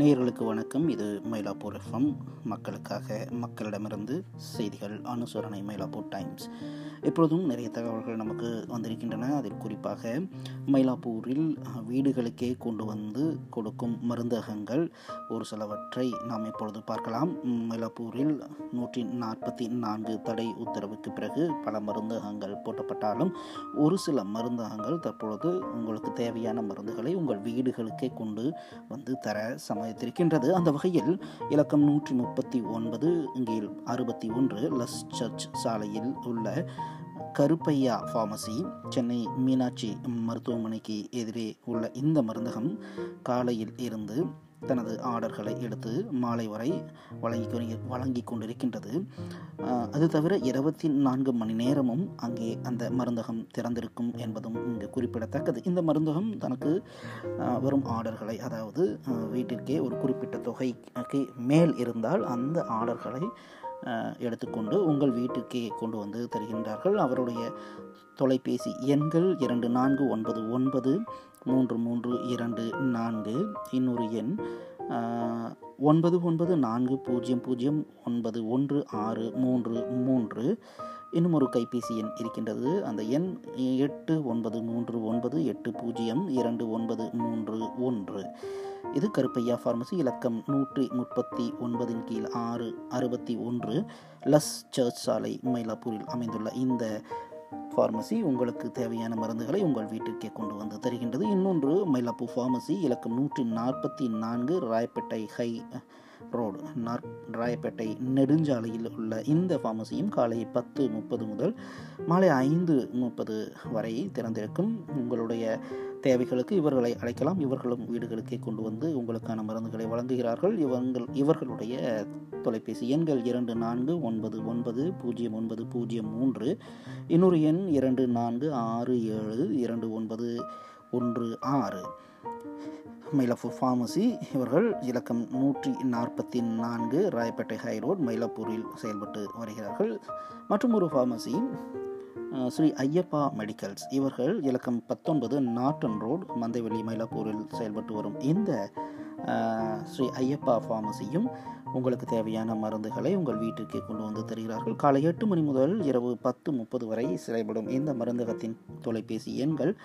நேயர்களுக்கு வணக்கம். இது மயிலாப்பூர் எஃப்எம் மக்களுக்காக மக்களிடமிருந்து செய்திகள் அனுசரணை மயிலாப்பூர் டைம்ஸ். எப்பொழுதும் நிறைய தகவல்கள் நமக்கு வந்திருக்கின்றன. அதில் குறிப்பாக மயிலாப்பூரில் வீடுகளுக்கே கொண்டு வந்து கொடுக்கும் மருந்தகங்கள் ஒரு சிலவற்றை நாம் இப்பொழுது பார்க்கலாம். மயிலாப்பூரில் நூற்றி நாற்பத்தி நான்கு தடை உத்தரவுக்கு பிறகு பல மருந்தகங்கள் போட்டப்பட்டாலும் ஒரு சில மருந்தகங்கள் தற்பொழுது உங்களுக்கு தேவையான மருந்துகளை உங்கள் வீடுகளுக்கே கொண்டு வந்து தர சம்மதித்திருக்கின்றது அந்த வகையில் இலக்கம் நூற்றி முப்பத்தி ஒன்பது இங்கே அறுபத்தி ஒன்று லஸ் சர்ச் சாலையில் உள்ள கருப்பையா ஃபார்மசி சென்னை மீனாட்சி மருத்துவமனைக்கு எதிரே உள்ள இந்த மருந்தகம் காலையில் இருந்து தனது ஆர்டர்களை எடுத்து மாலை வரை வழங்கி வழங்கி கொண்டிருக்கின்றது. அது தவிர இருபத்தி நான்கு மணி நேரமும் அங்கே அந்த மருந்தகம் திறந்திருக்கும் என்பதும் இங்கு குறிப்பிடத்தக்கது. இந்த மருந்தகம் தனக்கு வரும் ஆர்டர்களை அதாவது வீட்டிற்கே ஒரு குறிப்பிட்ட தொகைக்கு மேல் இருந்தால் அந்த ஆர்டர்களை எடுத்துக்கொண்டு உங்கள் வீட்டுக்கே கொண்டு வந்து தருகின்றார்கள். அவருடைய தொலைபேசி எண்கள் இரண்டு நான்கு ஒன்பது ஒன்பது மூன்று மூன்று இரண்டு நான்கு. இன்னொரு எண் ஒன்பது ஒன்பது நான்கு பூஜ்ஜியம் பூஜ்ஜியம் ஒன்பது ஒன்று ஆறு மூன்று மூன்று. இன்னும் ஒரு கைபேசி எண் இருக்கின்றது. அந்த எண் எட்டு ஒன்பது மூன்று ஒன்பது எட்டு பூஜ்ஜியம் இரண்டு ஒன்பது மூன்று ஒன்று. இது கருப்பையா ஃபார்மசி இலக்கம் நூற்றி முப்பத்தி ஒன்பதின் கீழ் ஆறு அறுபத்தி ஒன்று லஸ் சர்ச் சாலை மயிலாப்பூரில் அமைந்துள்ள இந்த ஃபார்மசி உங்களுக்கு தேவையான மருந்துகளை உங்கள் வீட்டிற்கே கொண்டு வந்து தருகின்றது. இன்னொன்று மயிலாப்பூர் ஃபார்மசி இலக்கம் நூற்றி நாற்பத்தி நான்கு ராயப்பேட்டை ஹை ரோடு நார் ராயப்பேட்டை நெடுஞ்சாலையில் உள்ள இந்த ஃபார்மசியும் காலை பத்து முப்பது முதல் மாலை ஐந்து முப்பது வரை திறந்திருக்கும். உங்களுடைய தேவைகளுக்கு இவர்களை அழைக்கலாம். இவர்களும் வீடுகளுக்கே கொண்டு வந்து உங்களுக்கான மருந்துகளை வழங்குகிறார்கள். இவங்கள் இவர்களுடைய தொலைபேசி எண்கள் இரண்டு நான்கு ஒன்பது ஒன்பது பூஜ்ஜியம் ஒன்பது பூஜ்ஜியம் மூன்று இன்னொரு எண் இரண்டு நான்கு ஆறு ஏழு இரண்டு ஒன்பது ஒன்று ஆறு. மயிலாப்பூர் ஃபார்மசி இவர்கள் இலக்கம் நூற்றி நாற்பத்தி நான்கு ராயப்பேட்டை ஹை ரோட் மயிலாப்பூரில் செயல்பட்டு வருகிறார்கள். மற்றும் ஒரு ஃபார்மசி ஸ்ரீ ஐயப்பா மெடிக்கல்ஸ் இவர்கள் இலக்கம் பத்தொன்பது நாட்டன் ரோடு மந்தைவெளி மயிலாப்பூரில் செயல்பட்டு வரும். இந்த ஸ்ரீ ஐயப்பா ஃபார்மசியும் உங்களுக்கு தேவையான மருந்துகளை உங்கள் வீட்டிற்கே கொண்டு வந்து தருகிறார்கள். காலை எட்டு மணி முதல் இரவு பத்து முப்பது வரை செயல்படும் இந்த மருந்தகத்தின் தொலைபேசி எண்கள்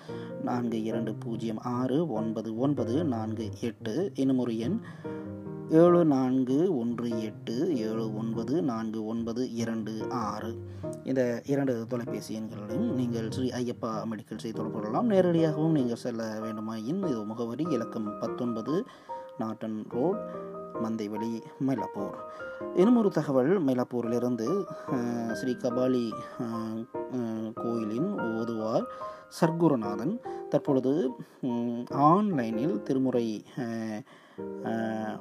நான்கு இரண்டு பூஜ்ஜியம் ஆறு ஒன்பது ஒன்பது நான்கு எட்டு. இன்னும் ஒரு எண் ஏழு நான்கு ஒன்று எட்டு ஏழு ஒன்பது நான்கு ஒன்பது இரண்டு ஆறு. இந்த இரண்டு தொலைபேசி எண்களிலும் நீங்கள் ஸ்ரீ ஐயப்பா மெடிக்கல்ஸை தொடர்பு கொள்ளலாம். நேரடியாகவும் நீங்கள் செல்ல வேண்டுமாயின் இது முகவரி இலக்கம் பத்தொன்பது நாட்டன் ரோட் மந்தைவெளி மயிலாப்பூர். இன்னும் ஒரு தகவல் மயிலாப்பூரிலிருந்து ஸ்ரீ கபாலி கோயிலின் ஓதுவார் சர்க்குருநாதன். தற்பொழுது ஆன்லைனில் திருமுறை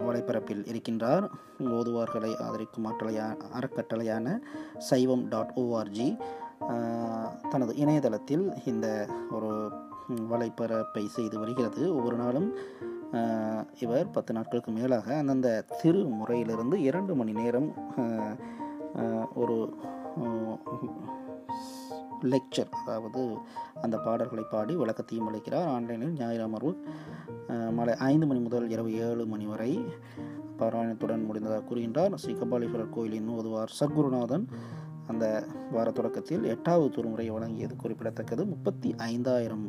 வலைப்பரப்பில் இருக்கின்றார். ஓதுவார்களை ஆதரிக்கும் அட்டளையா அறக்கட்டளையான சைவம் டாட் ஓஆர்ஜி தனது இணையதளத்தில் இந்த ஒரு வலைப்பரப்பை செய்து வருகிறது. ஒவ்வொரு நாளும் இவர் பத்து நாட்களுக்கு மேலாக அந்தந்த திருமுறையிலிருந்து இரண்டு மணி நேரம் ஒரு லெக்சர் அதாவது அந்த பாடல்களை பாடி விளக்கத்தையும் அளிக்கிறார். ஆன்லைனில் ஞாயிறு அமர்வு மாலை ஐந்து மணி முதல் இரவு ஏழு மணி வரை பாராயணத்துடன் முடிந்ததாக கூறுகின்றார். ஸ்ரீ கபாலீஸ்வரர் கோயிலின் ஓதுவார் சத்குருநாதன் அந்த வார தொடக்கத்தில் எட்டாவது திருமுறை வழங்கியது குறிப்பிடத்தக்கது. முப்பத்தி ஐந்தாயிரம்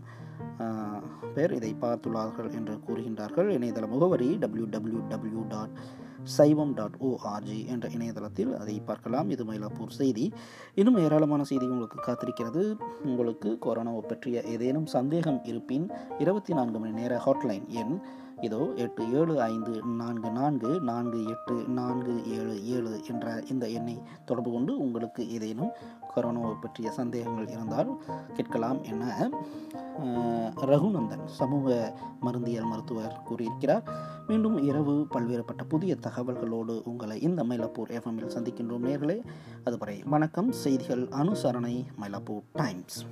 பேர் இதை பார்த்துள்ளார்கள் என்று கூறுகின்றார்கள். இணையதள முகவரி W W W dot Saivam dot ORG என்ற இணையதளத்தில் அதை பார்க்கலாம். இது மயிலாப்பூர் செய்தி. இன்னும் ஏராளமான செய்தி உங்களுக்கு காத்திருக்கிறது. உங்களுக்கு கொரோனாவை பற்றிய ஏதேனும் சந்தேகம் இருப்பின் இருபத்தி நான்கு மணி நேர ஹாட்லைன் எண் இதோ எட்டு ஏழு ஐந்து நான்கு நான்கு நான்கு எட்டு நான்கு ஏழு ஏழு என்ற இந்த எண்ணை தொடர்பு கொண்டு உங்களுக்கு ஏதேனும் கொரோனாவை பற்றிய சந்தேகங்கள் இருந்தால் கேட்கலாம் என ரகுநந்தன் சமூக மருந்தியல் மருத்துவர் கூறியிருக்கிறார். மீண்டும் இரவு பல்வேறுபட்ட புதிய தகவல்களோடு உங்களை இந்த மயிலாப்பூர் எஃப்எம்மில் சந்திக்கின்றோம் நேர்களே. அதுவரை வணக்கம். செய்திகள் அனுசரணை மயிலாப்பூர் டைம்ஸ்